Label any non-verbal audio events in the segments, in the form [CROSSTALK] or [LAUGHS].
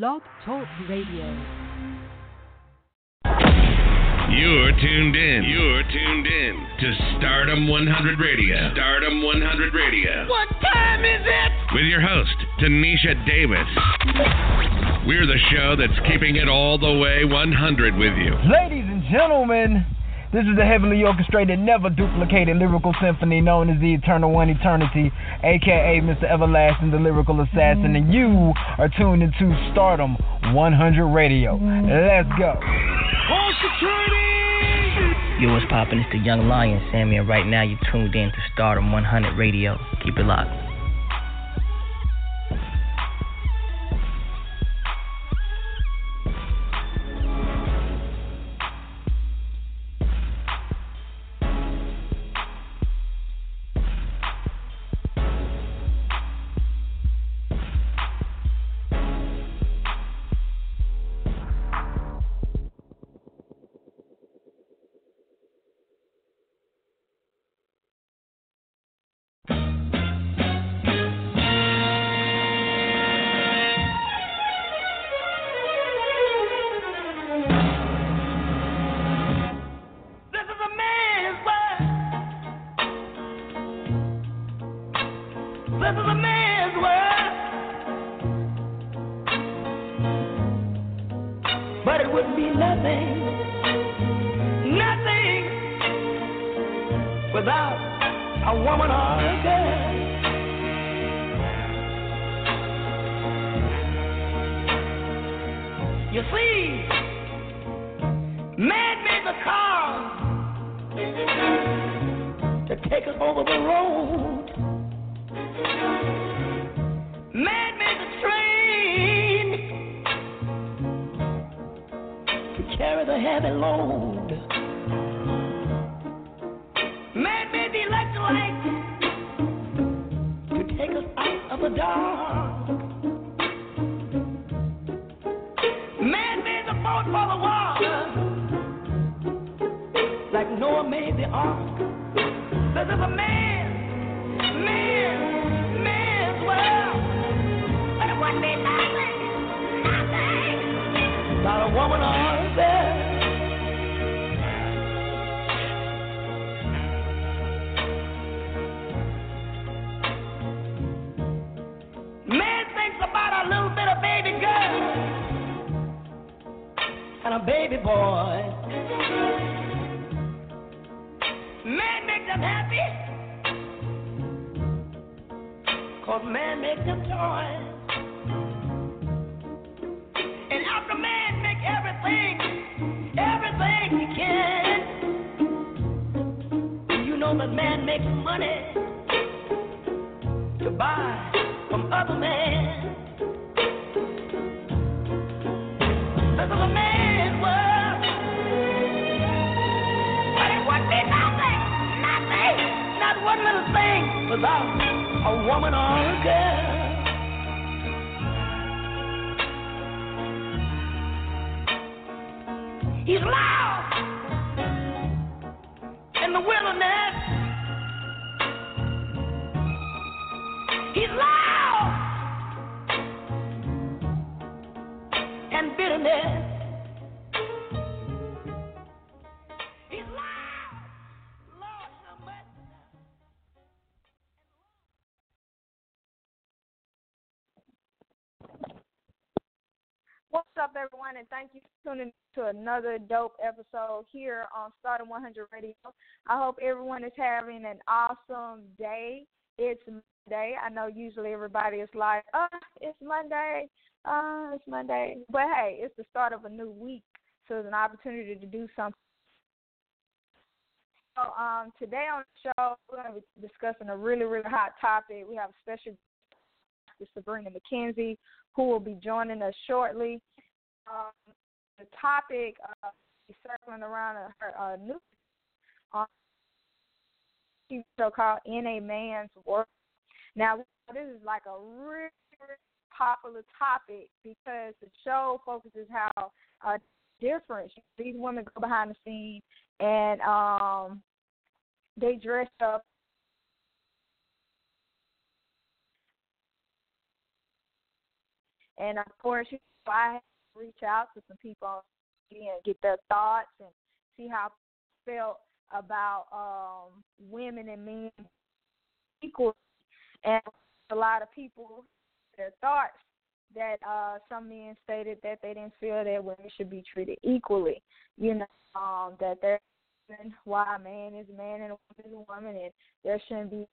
Blog Talk Radio. You're tuned in. You're tuned in to Stardom 100 Radio. Stardom 100 Radio. What time is it? With your host, Tanisha Davis. We're the show that's keeping it all the way 100 with you. Ladies and gentlemen, this is the heavily orchestrated, never duplicated lyrical symphony known as the Eternal One Eternity, aka Mr. Everlasting, the lyrical assassin, and you are tuned into Stardom 100 Radio. Let's go. Hold security! Yo, what's poppin'? It's the Young Lion, Sammy, and right now you're tuned in to Stardom 100 Radio. Keep it locked. Heavy load. Man made the electric light to take us out of the dark. Man made the boat for the water like Noah made the ark. This is a man, Cause man make them toys. And after man make everything, everything he can, you know that man makes money to buy from other men. This is a man's world. But it would be nothing, nothing, not one little thing without a woman or a girl. He's lost in the wilderness. He's lost and bitterness. Thank you for tuning in to another dope episode here on Stardom 100 Radio. I hope everyone is having an awesome day. It's Monday. I know usually everybody is like, "Oh, it's Monday. Uh, it's Monday," but hey, it's the start of a new week, so it's an opportunity to do something. So, um, today on the show, we're going to be discussing a really, really hot topic. We have a special Pastor Sabrina McKenzie, who will be joining us shortly. Um, the topic uh, circling around her uh, new um, show called In a Man's World. Now, this is like a really, really popular topic because the show focuses how uh, different these women go behind the scenes and um, they dress up And of course, I reach out to some people and get their thoughts and see how they felt about um, women and men equal. And a lot of people, their thoughts that uh, some men stated that they didn't feel that women should be treated equally. You know, um, that they're why a man is a man and a woman is a woman, and there shouldn't be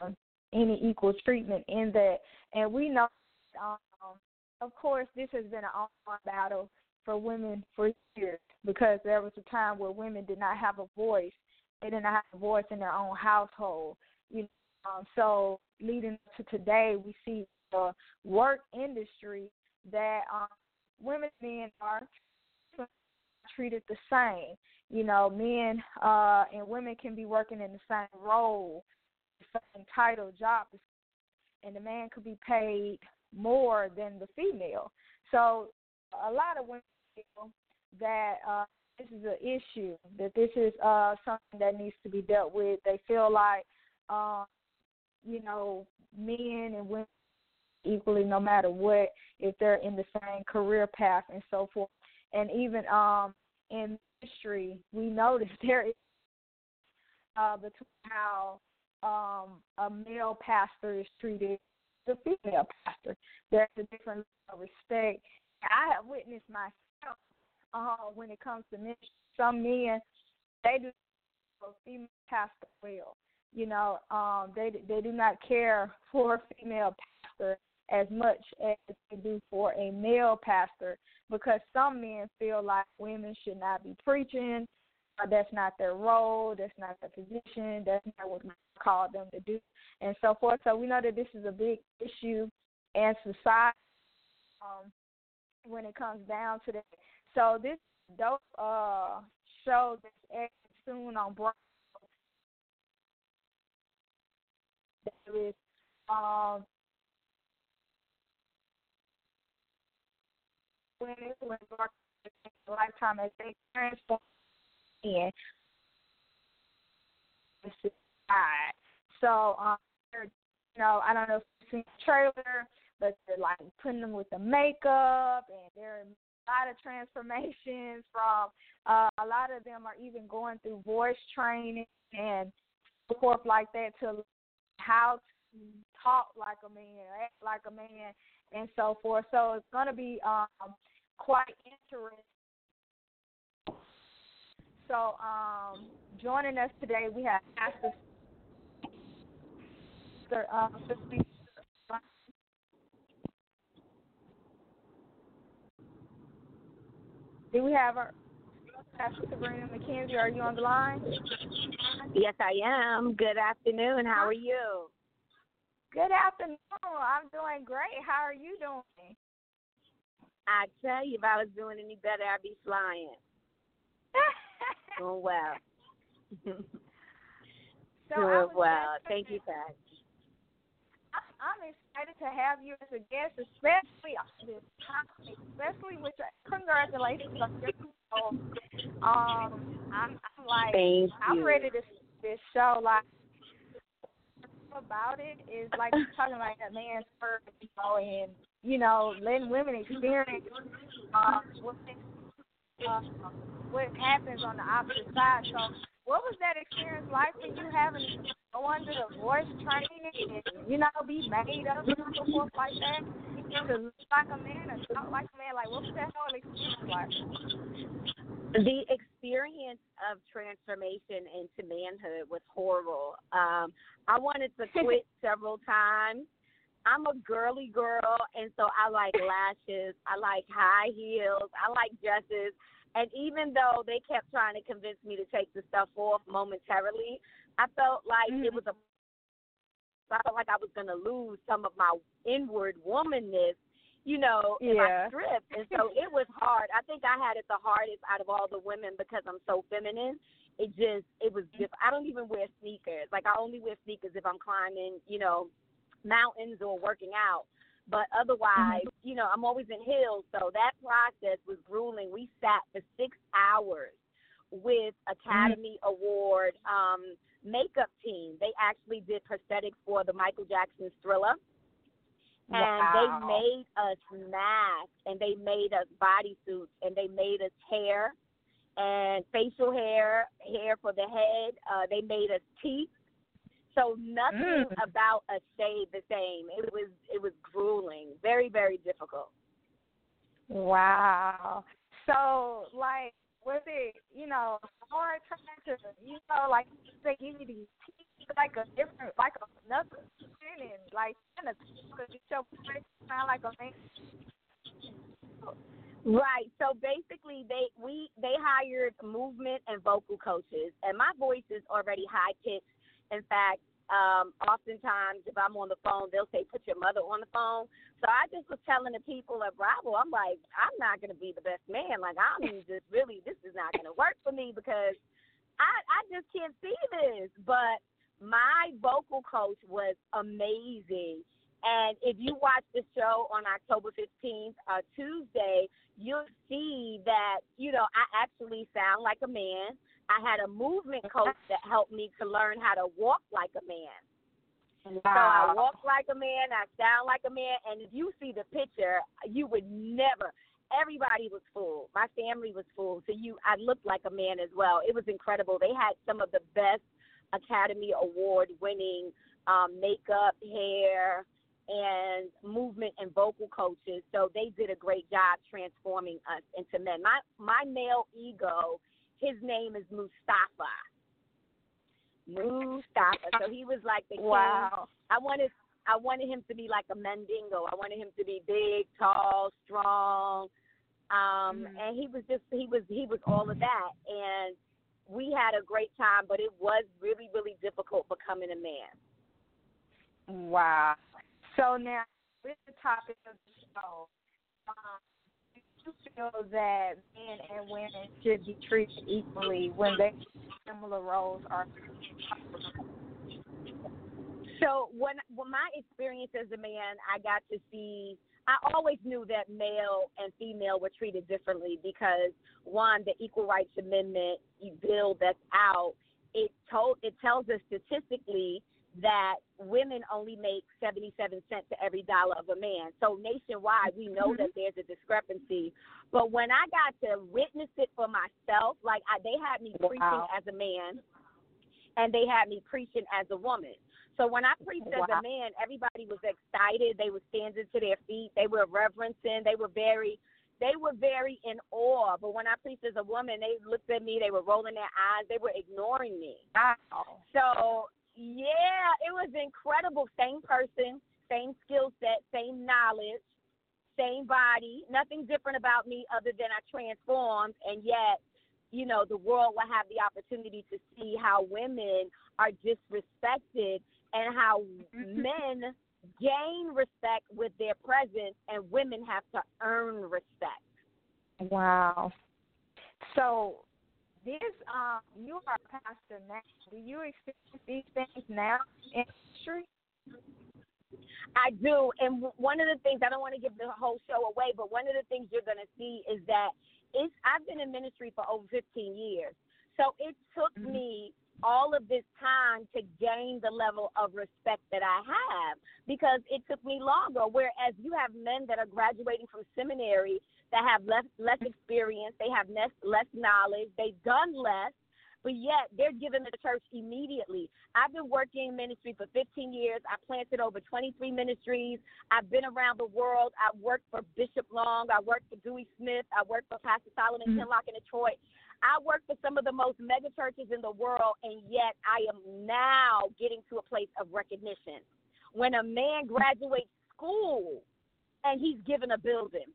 um, any equal treatment in that. And we know um, of course, this has been an ongoing battle for women for years because there was a time where women did not have a voice. They did not have a voice in their own household. You know, um, so leading to today, we see the work industry that um, women and men are treated the same. You know, men uh, and women can be working in the same role, the same title, job, and the man could be paid more than the female. So a lot of women feel that uh, this is an issue, that this is uh, something that needs to be dealt with. They feel like, uh, you know, men and women equally, no matter what, if they're in the same career path and so forth. And even um, in ministry, we notice [LAUGHS] there is uh, between how um, a male pastor is treated the female pastor. There's a different respect. I have witnessed myself uh, when it comes to ministry. Some men they do female pastor well. You know, um, they they do not care for a female pastor as much as they do for a male pastor because some men feel like women should not be preaching. Or that's not their role. That's not their position. That's not what God called them to do and so forth. So we know that this is a big issue in society um, when it comes down to that. So this dope uh, show that's soon on Bravo. There is um, when lifetime as they transform in so um, you know, I don't know if you've seen the trailer, but they're like putting them with the makeup, and there are a lot of transformations from. Uh, a lot of them are even going through voice training and forth like that to how to talk like a man, act like a man, and so forth. So it's going to be um, quite interesting. So, um, joining us today, we have Pastor um, Do we have our Pastor Sabrina McKenzie? Are you on the line? Yes, I am. Good afternoon. How are you? Good afternoon. I'm doing great. How are you doing? I tell you, if I was doing any better, I'd be flying. Doing well. [LAUGHS] so doing well. Thank you, Pat. I'm excited to have you as a guest, especially on this topic, especially with the congratulations on your show. Um, I'm, I'm like, Thank I'm you. ready to see this show. Like, about it is like talking like a man's first, you know, and you know, letting women experience um, what uh, what happens on the opposite side. So, what was that experience like for you having go under the voice training and, you know, be made up and so forth like that? To look like a man or talk like a man, like what was that whole experience like? The experience of transformation into manhood was horrible. Um, I wanted to quit [LAUGHS] several times. I'm a girly girl, and so I like lashes. I like high heels. I like dresses. And even though they kept trying to convince me to take the stuff off momentarily, I felt like mm-hmm. it was a I felt like I was going to lose some of my inward womanness, you know, if Yeah. I stripped. And so it was hard. I think I had it the hardest out of all the women because I'm so feminine. It just, it was just, I don't even wear sneakers. Like, I only wear sneakers if I'm climbing, you know, mountains or working out. But otherwise, you know, I'm always in heels. So that process was grueling. We sat for six hours with Academy Award um, makeup team. They actually did prosthetics for the Michael Jackson Thriller. And Wow. they made us masks and they made us bodysuits and they made us hair and facial hair, hair for the head. Uh, they made us teeth. So nothing Mm. about us stayed the same. It was it was grueling, very very difficult. Wow. So, like, was it, you know, hard trying to, you know, like they give you these teeth, like a different, like another and like kind of because you show sound like a man. Right. So basically, they we they hired movement and vocal coaches, and my voice is already high pitched. In fact, um, oftentimes if I'm on the phone, they'll say, "Put your mother on the phone." So I just was telling the people at Bravo, I'm like, I'm not going to be the best man. Like I'm [LAUGHS] just really, this is not going to work for me because I I just can't see this. But my vocal coach was amazing. And if you watch the show on October 15th, uh, Tuesday, you'll see that, you know, I actually sound like a man. I had a movement coach that helped me to learn how to walk like a man. Wow. So I walk like a man, I sound like a man, and if you see the picture, you would never. Everybody was full. My family was full. So you, I looked like a man as well. It was incredible. They had some of the best Academy Award winning um, makeup, hair, and movement and vocal coaches. So they did a great job transforming us into men. My my male ego, his name is Mustafa. Mustafa. So he was like the king. Wow. I wanted I wanted him to be like a Mandingo. I wanted him to be big, tall, strong. Um Mm. and he was just he was he was all of that and we had a great time but it was really really difficult becoming a man. Wow. So now, with the topic of the show, um, feel that men and women should be treated equally when they similar roles are? So when when my experience as a man, I got to see. I always knew that male and female were treated differently because one, the Equal Rights Amendment bill that's out, it told it tells us statistically that women only make 77 cents to every dollar of a man. So nationwide, we know mm-hmm. that there's a discrepancy. But when I got to witness it for myself, like I, they had me preaching as a man, and they had me preaching as a woman. So when I preached as a man, everybody was excited. They were standing to their feet. They were reverencing. They were very, they were very in awe. But when I preached as a woman, they looked at me. They were rolling their eyes. They were ignoring me. Wow. So yeah, it was incredible. Same person, same skill set, same knowledge, same body. Nothing different about me other than I transformed, and yet, you know, the world will have the opportunity to see how women are disrespected and how mm-hmm. men gain respect with their presence, and women have to earn respect. Wow. So, this um, you are a pastor now. Do you experience these things now in ministry? I do, and one of the things I don't want to give the whole show away, but one of the things you're going to see is that it's I've been in ministry for over 15 years, so it took me all of this time to gain the level of respect that I have because it took me longer. Whereas you have men that are graduating from seminary that have less less experience, they have less less knowledge, they've done less, but yet they're given the church immediately. I've been working in ministry for 15 years. I planted over 23 ministries. I've been around the world. I've worked for Bishop Long. I worked for Dewey Smith. I worked for Pastor Solomon Mhm. Kinloch in Detroit. I work for some of the most mega churches in the world, and yet I am now getting to a place of recognition. When a man graduates school and he's given a building.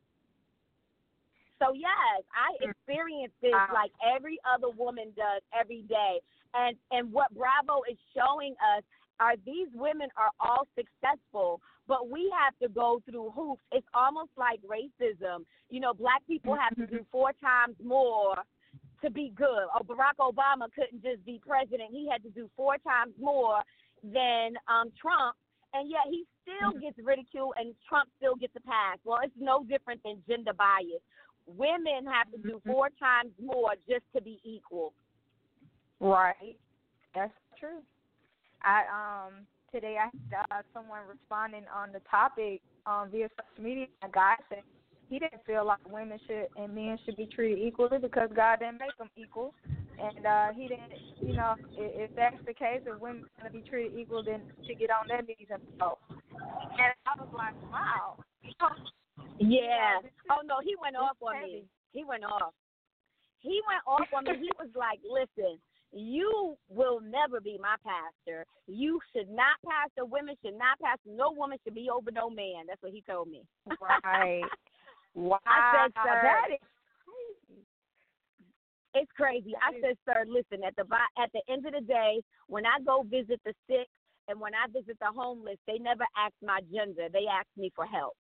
So yes, I mm. experience this Wow. like every other woman does every day. And and what Bravo is showing us are these women are all successful, but we have to go through hoops. It's almost like racism. You know, black people have to mm-hmm. do four times more to be good. Oh, Barack Obama couldn't just be president; he had to do four times more than um, Trump, and yet he still gets ridiculed, and Trump still gets a pass. Well, it's no different than gender bias. Women have to do four times more just to be equal. Right. That's true. I um today I had uh, someone responding on the topic um via social media. A guy said he didn't feel like women should and men should be treated equally because God didn't make them equal, and uh he didn't. You know, if, if that's the case, if women are going to be treated equal, then to get on their knees and pray. And I was like, wow. [LAUGHS] Yeah. Oh no, he went off on me. He went off. He went off on me. He was like, "Listen, you will never be my pastor. You should not pastor. Women should not pastor. No woman should be over no man." That's what he told me. Right. [LAUGHS] wow. I said, "Sir, that is it's crazy." I said, "Sir, listen. At the at the end of the day, when I go visit the sick and when I visit the homeless, they never ask my gender. They ask me for help."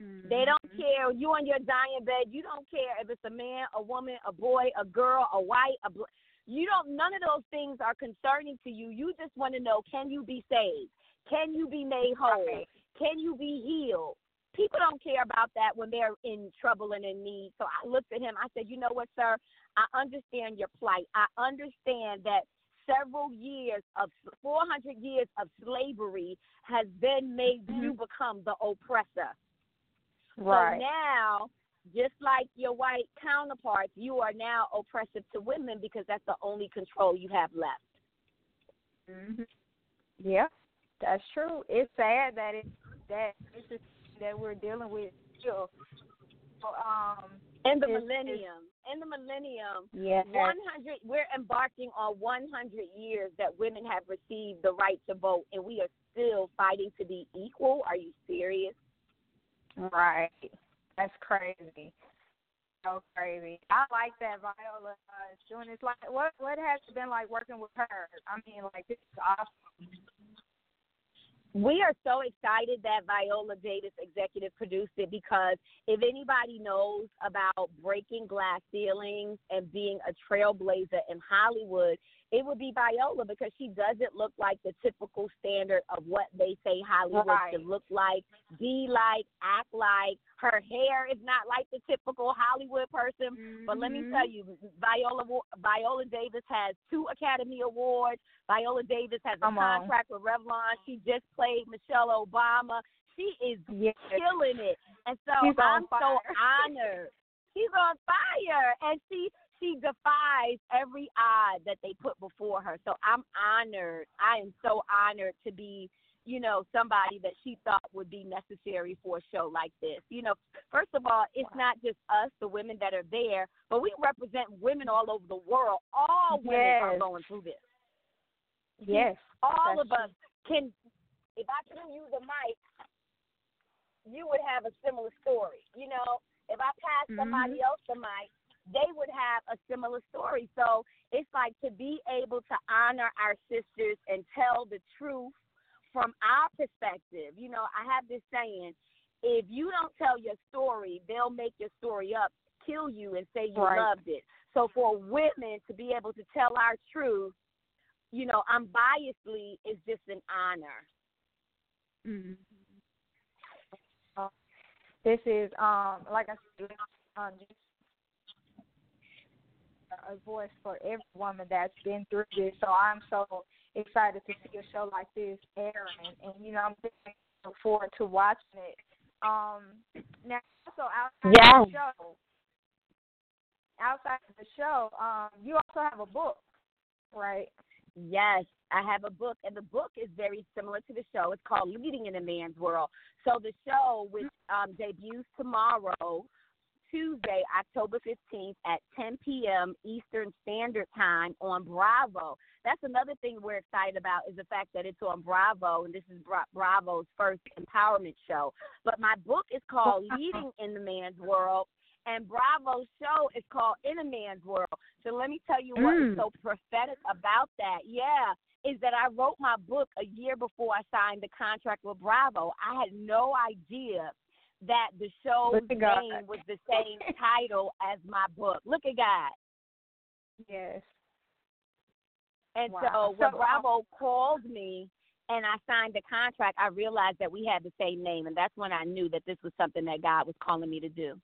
They don't mm-hmm. care. You on your dying bed. You don't care if it's a man, a woman, a boy, a girl, a white, a bl- you don't. None of those things are concerning to you. You just want to know: Can you be saved? Can you be made whole? Can you be healed? People don't care about that when they're in trouble and in need. So I looked at him. I said, "You know what, sir? I understand your plight. I understand that." Several years of 400 years of slavery has then made you become the oppressor. right. So now, just like your white counterparts, you are now oppressive to women because that's the only control you have left. Mm-hmm. Yeah, that's true. It's sad that it that this is that we're dealing with still. Um, In the It's- millennium, in the millennium, yeah, 100, we're embarking on 100 years that women have received the right to vote, and we are still fighting to be equal. Are you serious? right. That's crazy. So crazy. I like that Viola uh, is doing this. Like, what what has it been like working with her? I mean, like this is awesome. We are so excited that Viola Davis executive produced it because if anybody knows about breaking glass ceilings and being a trailblazer in Hollywood, it would be Viola because she doesn't look like the typical standard of what they say Hollywood Right. should look like, be like, act like. Her hair is not like the typical Hollywood person. But let me Mhm. tell you, Viola Viola Davis has two Academy Awards. Viola Davis has a Come on. contract with Revlon. She just played Michelle Obama. She is Yes. killing it, and so She's I'm so [LAUGHS] honored. She's on fire, and she she defies every odd that they put before her. So I'm honored. I am so honored to be, you know, somebody that she thought would be necessary for a show like this. You know, first of all, it's not just us, the women that are there, but we represent women all over the world. All women are going through this. Yes. All of us can. If I could you the mic, you would have a similar story. You know, if I passed somebody mm-hmm. else the mic, they would have a similar story. So it's like to be able to honor our sisters and tell the truth from our perspective. You know, I have this saying: if you don't tell your story, they'll make your story up, kill you, and say you Right. loved it. So for women to be able to tell our truth, you know, unbiasedly is just an honor. Mm-hmm. This is um like I said, um, just a voice for every woman that's been through this. So I'm so excited to see a show like this airing, and you know I'm looking forward to watching it. Um, now also outside Yes. of the show, outside of the show, um, you also have a book, right? Yes, I have a book, and the book is very similar to the show. It's called Leading in a Man's World. So the show, which um, debuts tomorrow, Tuesday, October 15th at 10 p.m. Eastern Standard Time on Bravo. That's another thing we're excited about is the fact that it's on Bravo, and this is Bra- Bravo's first empowerment show. But my book is called [LAUGHS] Leading in the Man's World, and Bravo's show is called In a Man's World. So let me tell you what is Mm. so prophetic about that. Yeah, is that I wrote my book a year before I signed the contract with Bravo. I had no idea that the show's Look at God. name was the same [LAUGHS] title as my book. Look at God. Yes. And Wow. so when So, um, Bravo called me and I signed the contract, I realized that we had the same name, and that's when I knew that this was something that God was calling me to do.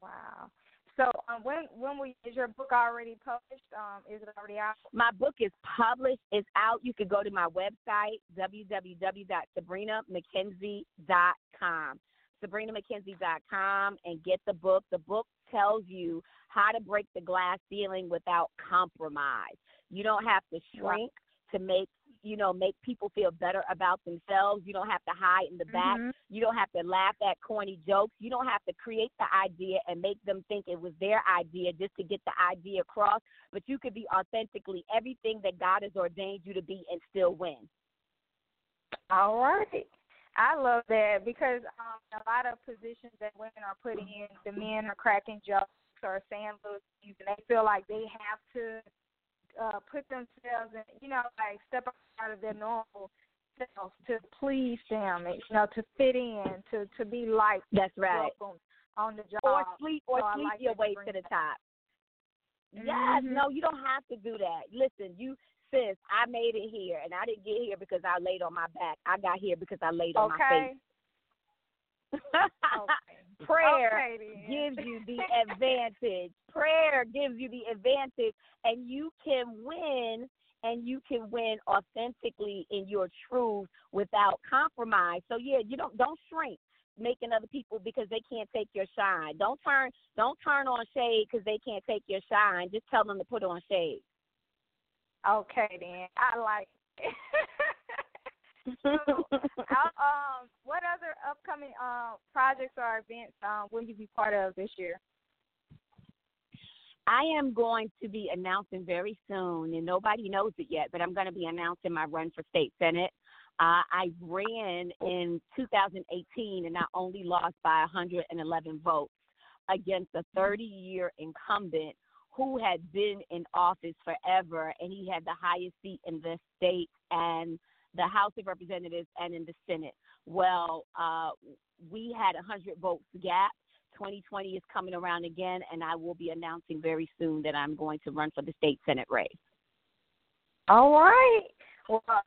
Wow. So um, when when will, is your book already published? Um, is it already out? My book is published. It's out. You can go to my website, www.sabrinamckenzie.com. SabrinaMcKenzie.com and get the book. The book tells you how to break the glass ceiling without compromise. You don't have to shrink to make you know make people feel better about themselves. You don't have to hide in the back. Mhm. You don't have to laugh at corny jokes. You don't have to create the idea and make them think it was their idea just to get the idea across. But you could be authentically everything that God has ordained you to be and still win. All right. I love that because um, a lot of positions that women are putting in, the men are cracking jokes or saying little things, and they feel like they have to uh, put themselves in, you know, like step out of their normal selves to please them, and, you know, to fit in, to to be liked. That's right. on the job. Or sleep or So sleep like your way to the top. Yes, Mhm. no, you don't have to do that. Listen, you sis, I made it here and I didn't get here because I laid on my back. I got here because I laid on my Okay. face. okay. [LAUGHS] Prayer Okay, gives you the [LAUGHS] advantage. Prayer gives you the advantage, and you can win, and you can win authentically in your truth without compromise. So yeah, you don't don't shrink making other people because they can't take your shine. Don't turn don't turn on shade because they can't take your shine. Just tell them to put on shade. Okay, then I like. [LAUGHS] [LAUGHS] So, um, what other upcoming uh, projects or events um, will you be part of this year? I am going to be announcing very soon, and nobody knows it yet, but I'm going to be announcing my run for state senate. Uh, I ran in 2018, and I only lost by 111 votes against a 30 year incumbent who had been in office forever, and he had the highest seat in the state and the House of Representatives and in the Senate. Well, uh, we had a 100 votes gap. 2020 is coming around again, and I will be announcing very soon that I'm going to run for the state senate race. All right. Well, I'm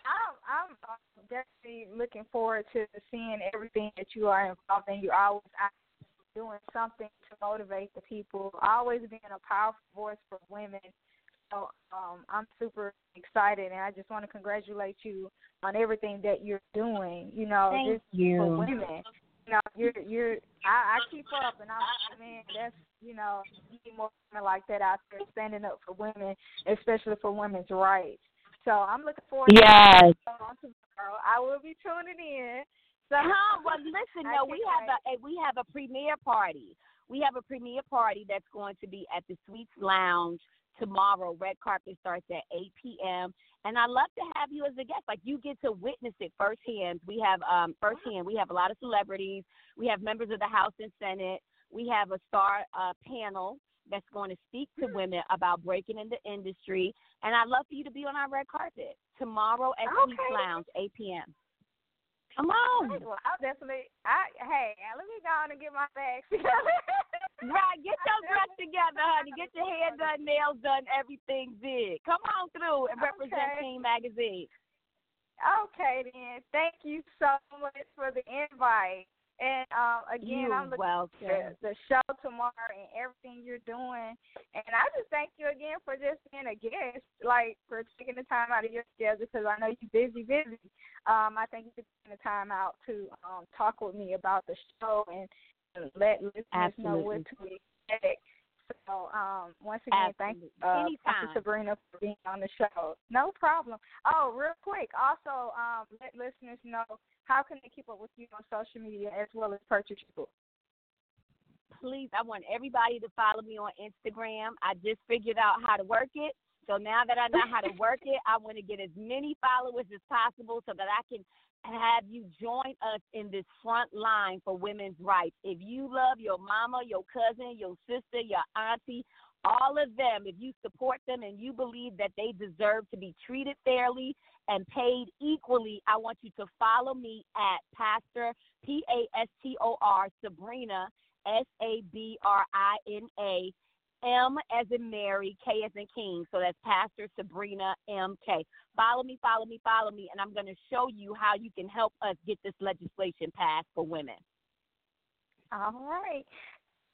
I'm definitely looking forward to seeing everything that you are involved in. You're always doing something to motivate the people. Always being a powerful voice for women. So um, I'm super excited, and I just want to congratulate you on everything that you're doing. You know, Thank just you. for women. You know, you're you're. I, I keep up, and I'm man. That's you know, you need more women like that out there standing up for women, especially for women's rights. So I'm looking forward. Yes. to [LAUGHS] on tomorrow. I will be tuning in. So Huh, well, listen, [LAUGHS] no, we have a, a we have a premiere party. We have a premiere party that's going to be at the Sweets Lounge tomorrow. Red carpet starts at 8 p.m. And I love to have you as a guest. Like you get to witness it firsthand. We have um firsthand. We have a lot of celebrities. We have members of the House and Senate. We have a star uh, panel that's going to speak to women about breaking in the industry. And I'd love for you to be on our red carpet tomorrow at Okay. Lounge, 8 p.m. Come on. Well, I'll definitely. I hey, let me go on and get my bags together. [LAUGHS] Right, get your [LAUGHS] dress together, honey. Get your hair done, nails done, everything big. Come on through and represent Okay. Team Magazine. Okay, then. Thank you so much for the invite. And um, again, You're I'm looking welcome. for the show tomorrow and everything you're doing. And I just thank you again for just being a guest, like for taking the time out of your schedule because I know you're busy, busy. Um, I thank you for taking the time out to um, talk with me about the show and let listeners know what to expect. So, um, once again, thank you, uh, Anytime. Dr. Sabrina for being on the show. No problem. Oh, real quick, also um, let listeners know how can they keep up with you on social media as well as purchase your book. Please, I want everybody to follow me on Instagram. I just figured out how to work it. So now that I know how to work it, I want to get as many followers as possible so that I can have you join us in this front line for women's rights. If you love your mama, your cousin, your sister, your auntie, all of them, if you support them and you believe that they deserve to be treated fairly and paid equally, I want you to follow me at Pastor P A S T O R Sabrina S A B R I N A M as in Mary, K as in King. So that's Pastor Sabrina M K. Follow me, follow me, follow me, and I'm going to show you how you can help us get this legislation passed for women. All right.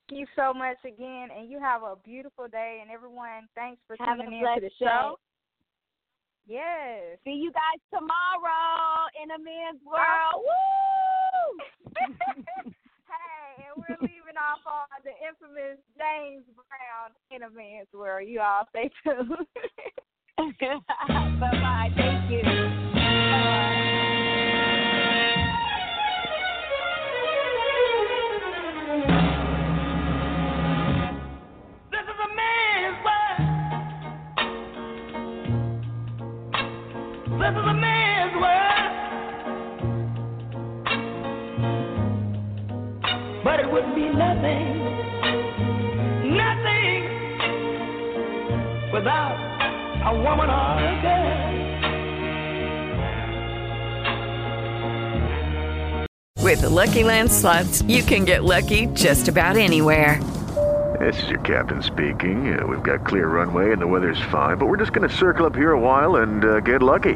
Thank you so much again, and you have a beautiful day. And everyone, thanks for Have tuning in to the show. Yes. See you guys tomorrow in a man's world. Woo! [LAUGHS] and we're leaving off on the infamous James Brown in a man's world. You all stay tuned. [LAUGHS] bye bye. Thank you. This is a man's world. This is a man's world. Would be nothing, nothing without a woman or a girl. With the Lucky Land slots, you can get lucky just about anywhere. This is your captain speaking. Uh, we've got clear runway and the weather's fine, but we're just going to circle up here a while and uh, get lucky.